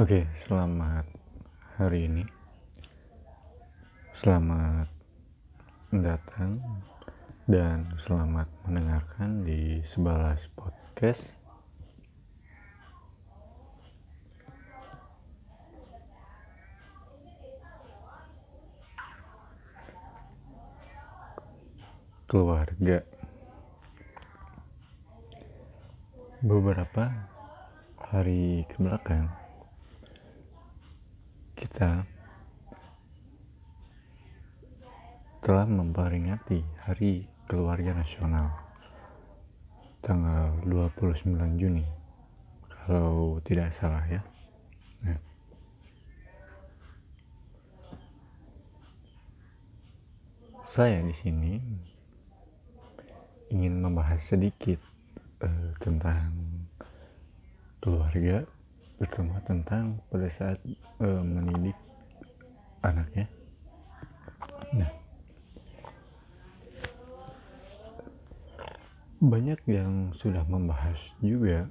Oke, selamat hari ini. Selamat datang dan selamat mendengarkan di sebelas podcast. Keluarga. Beberapa hari ke belakang kita telah memperingati Hari Keluarga Nasional tanggal 29 Juni kalau tidak salah ya. Nah. Saya di sini ingin membahas sedikit uh, tentang keluarga terutama tentang pada saat uh, mendidik anaknya. Nah. Banyak yang sudah membahas juga.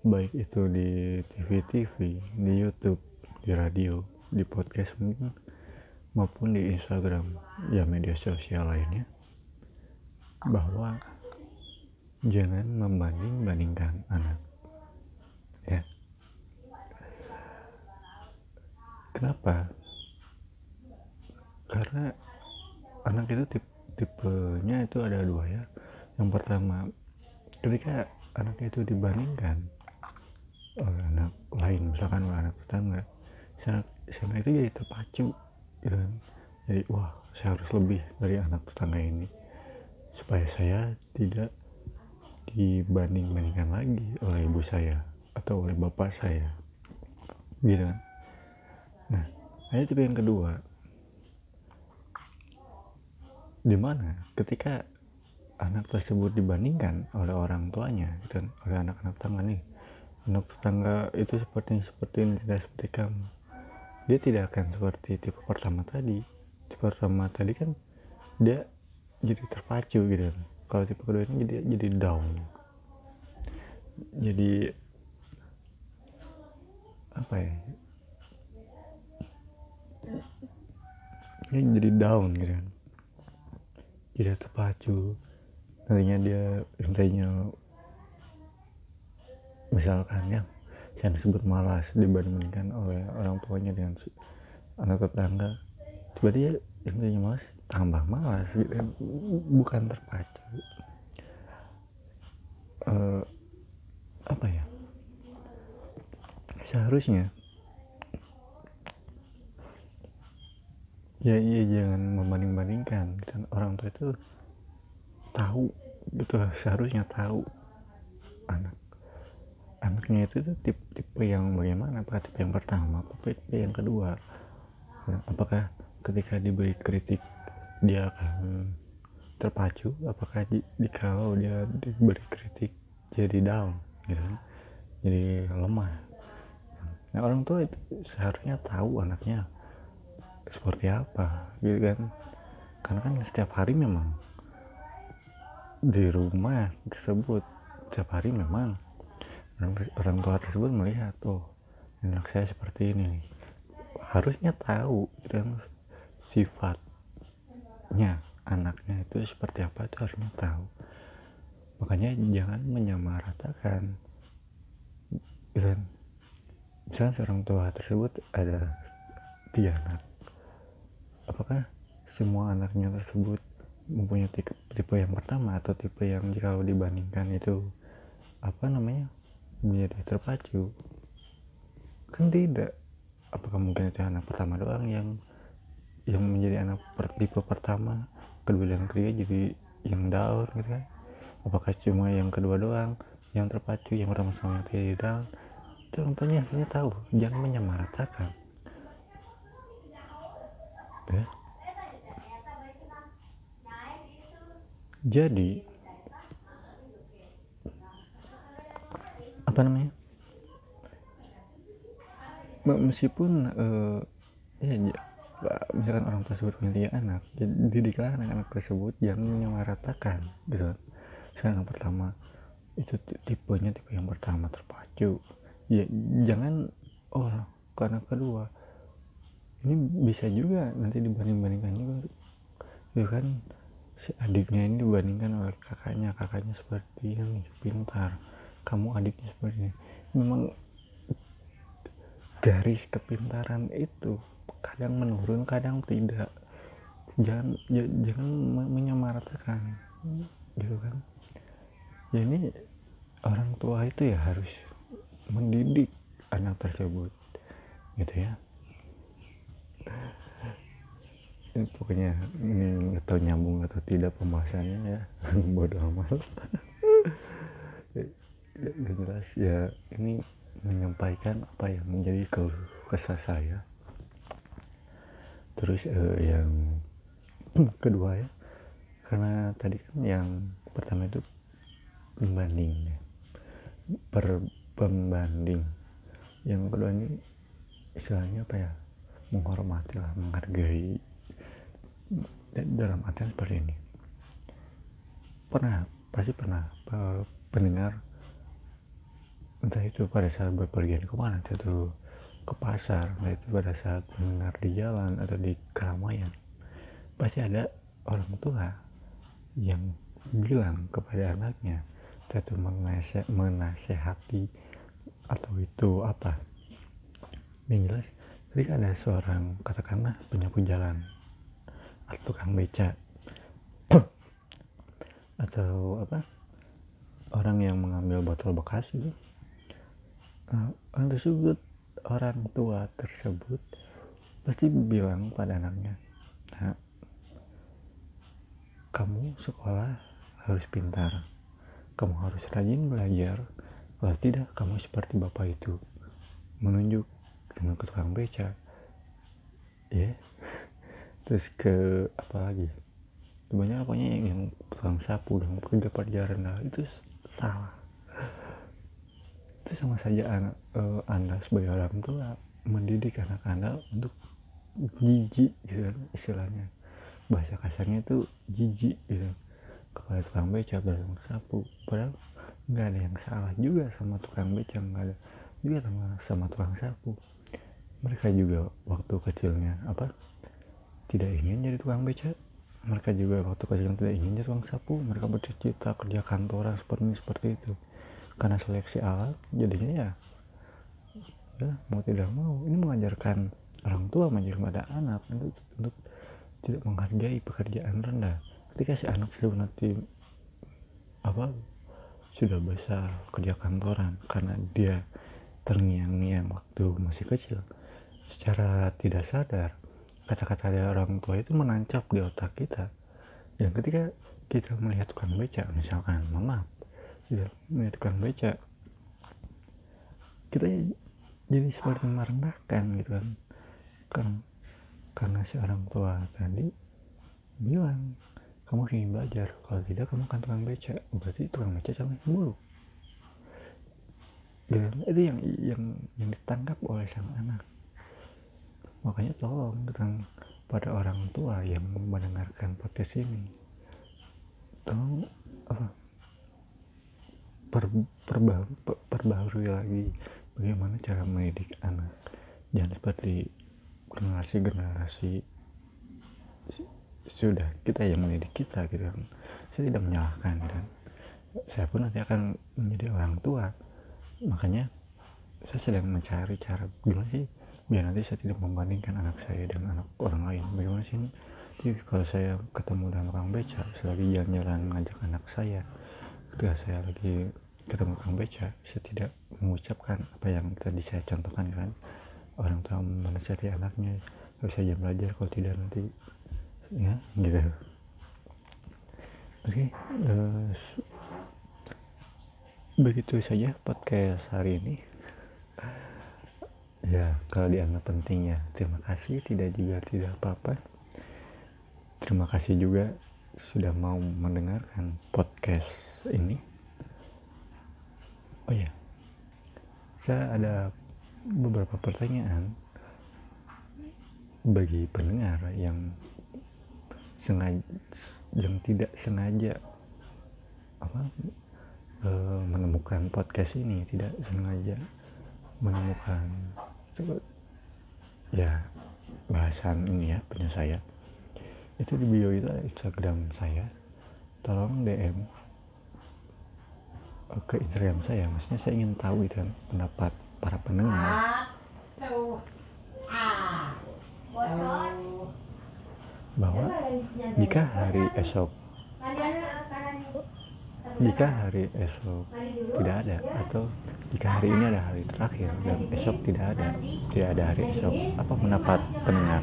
Baik itu di TV-TV, di YouTube, di radio, di podcast mungkin maupun di Instagram ya media sosial lainnya. Bahwa jangan membanding-bandingkan anak ya kenapa? Karena anak itu tipe tipenya itu ada dua ya. Yang pertama ketika anak itu dibandingkan oleh anak lain misalkan oleh anak tetangga sana itu jadi terpacu gitu kan. Jadi wah saya harus lebih dari anak tetangga ini supaya saya tidak dibanding-bandingkan lagi oleh ibu saya atau oleh bapak saya. Gitu kan nah ada tipe yang kedua. Di mana ketika anak tersebut dibandingkan oleh orang tuanya gitu oleh anak-anak tetangga nih. Anak tetangga itu seperti seperti ini tidak seperti kamu. Dia tidak akan seperti tipe pertama tadi. Tipe pertama tadi kan dia jadi terpacu gitu. Kalau tipe kedua ini jadi jadi down. Jadi apa ya ini jadi down gitu kan. Tidak terpacu. Nantinya dia intinya misalkan ya yang disebut malas dibandingkan oleh orang tuanya dengan anak tetangga. Tiba-tiba intinya malas tambah malas gitu kan. Bukan terpacu. Uh, apa ya? Seharusnya ya iya jangan membanding-bandingkan. Dan orang tua itu tahu gitu seharusnya tahu anak anaknya itu tuh tipe, tipe yang bagaimana apakah tipe yang pertama apa tipe yang kedua. Ya, apakah ketika diberi kritik dia akan terpacu? Apakah di, di kalau dia diberi kritik jadi down gitu kan? Jadi lemah. Nah orang tua itu seharusnya tahu anaknya seperti apa gitu kan. Karena kan setiap hari memang di rumah tersebut setiap hari memang orang, tua tersebut melihat oh anak saya seperti ini harusnya tahu gitu sifatnya anaknya itu seperti apa itu harusnya tahu. Makanya jangan menyamaratakan dan misalnya seorang tua tersebut ada tiga anak apakah semua anaknya tersebut mempunyai tipe, tipe yang pertama atau tipe yang kalau dibandingkan itu apa namanya menjadi terpacu? Kan tidak. Apakah mungkin itu anak pertama doang yang yang menjadi anak per, tipe pertama? Kedua dan ketiga jadi yang down gitu kan? Apakah cuma yang kedua doang yang terpacu yang pertama sama yang ketiga down contohnya saya tahu. Jangan menyamaratakan ya. jadi apa namanya? Meskipun uh, ya misalkan orang tersebut punya anak didiklah anak-anak tersebut jangan menyamaratakan gitu. Sekarang yang pertama itu tipenya tipe yang pertama terpacu. Ya jangan orang karena kedua ini bisa juga nanti dibanding-bandingkan juga. Ya kan? Si adiknya ini dibandingkan oleh kakaknya. Kakaknya seperti ini pintar. Kamu adiknya seperti ini. Memang garis kepintaran itu kadang menurun kadang tidak. Jangan jangan menyamaratakan gitu kan? Ya ini orang tua itu ya harus mendidik anak tersebut. Gitu ya ini pokoknya ini nggak tahu nyambung atau tidak pembahasannya ya. Bodoh amat. Ya, jelas. Ya ini menyampaikan apa yang menjadi kesah saya. Terus eh, yang kedua ya. Karena tadi kan yang pertama itu pembanding ya. per pembanding. Yang kedua ini istilahnya apa ya? Menghormati lah menghargai dalam artian seperti ini. Pernah pasti pernah pendengar entah itu pada saat berpergian ke mana atau ke pasar entah itu pada saat mendengar di jalan atau di keramaian pasti ada orang tua yang bilang kepada anaknya atau menasehati atau itu apa. Yang jelas ketika ada seorang katakanlah penyapu jalan tukang beca. Atau apa? Orang yang mengambil botol bekas itu. Uh, orang orang tua tersebut pasti bilang pada anaknya nah, kamu sekolah harus pintar. Kamu harus rajin belajar. Kalau tidak kamu seperti bapak itu. Menunjuk dengan tukang beca. Ya yeah terus ke apa lagi banyak pokoknya yang, yang tukang sapu dan pekerja pelajaran nah itu salah. Itu sama saja anak uh, anda sebagai orang tua mendidik anak anda untuk jijik gitu kan istilahnya. Bahasa kasarnya itu jijik gitu. Kepada tukang beca dan tukang sapu. Padahal nggak ada yang salah juga sama tukang beca nggak ada juga sama sama tukang sapu. Mereka juga waktu kecilnya apa tidak ingin jadi tukang beca mereka juga waktu kecil tidak ingin jadi tukang sapu. Mereka bercita-cita kerja kantoran seperti ini seperti itu. Karena seleksi alat jadinya ya ya mau tidak mau. Ini mengajarkan orang tua mengajarkan pada anak untuk, untuk tidak menghargai pekerjaan rendah. Ketika si anak sudah nanti apa sudah besar kerja kantoran karena dia terngiang-ngiang waktu masih kecil secara tidak sadar kata-kata dari orang tua itu menancap di otak kita. Dan ketika kita melihat tukang beca misalkan mama ya, melihat tukang beca kita jadi seperti merendahkan gitu kan. Karena karena si orang tua tadi bilang kamu ingin belajar kalau tidak kamu akan tukang beca berarti tukang beca sama buruk. Dan itu yang yang yang ditangkap oleh sang anak makanya tolong tentang pada orang tua yang mendengarkan podcast ini. Tolong uh, per, perbaharui, perbaharui lagi bagaimana cara mendidik anak. Jangan seperti generasi-generasi sudah kita yang mendidik kita gitu kan. Saya tidak menyalahkan dan saya pun nanti akan menjadi orang tua. Makanya saya sedang mencari cara gimana sih biar nanti saya tidak membandingkan anak saya dengan anak orang lain. Bagaimana sih jadi kalau saya ketemu dengan orang beca selagi jalan-jalan ngajak anak saya ketika saya lagi ketemu orang beca saya tidak mengucapkan apa yang tadi saya contohkan kan? Orang tua menasihati anaknya harus saya belajar kalau tidak nanti ya gitu. Oke uh, begitu saja podcast hari ini ya kalau dianggap penting ya. Terima kasih. Tidak juga tidak apa-apa. Terima kasih juga sudah mau mendengarkan podcast ini. Oh ya saya ada beberapa pertanyaan bagi pendengar yang sengaja yang tidak sengaja apa e, menemukan podcast ini tidak sengaja menemukan itu ya bahasan ini ya punya saya. Itu di bio itu Instagram saya. Tolong DM ke Instagram saya. Maksudnya saya ingin tahu itu kan pendapat para pendengar. Bahwa jika hari esok jika hari esok tidak ada atau jika hari ini ada hari terakhir dan esok tidak ada tidak ada hari esok apa pendapat pendengar?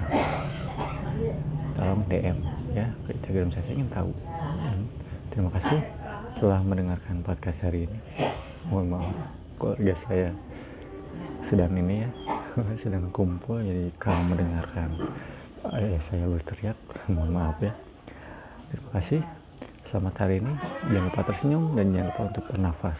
Tolong DM ya ke Instagram saya, saya ingin tahu. Hmm, terima kasih telah mendengarkan podcast hari ini. Mohon maaf keluarga saya sedang ini ya sedang kumpul jadi kalau mendengarkan eh, saya berteriak mohon maaf ya. Terima kasih selamat hari ini. Jangan lupa tersenyum dan jangan lupa untuk bernafas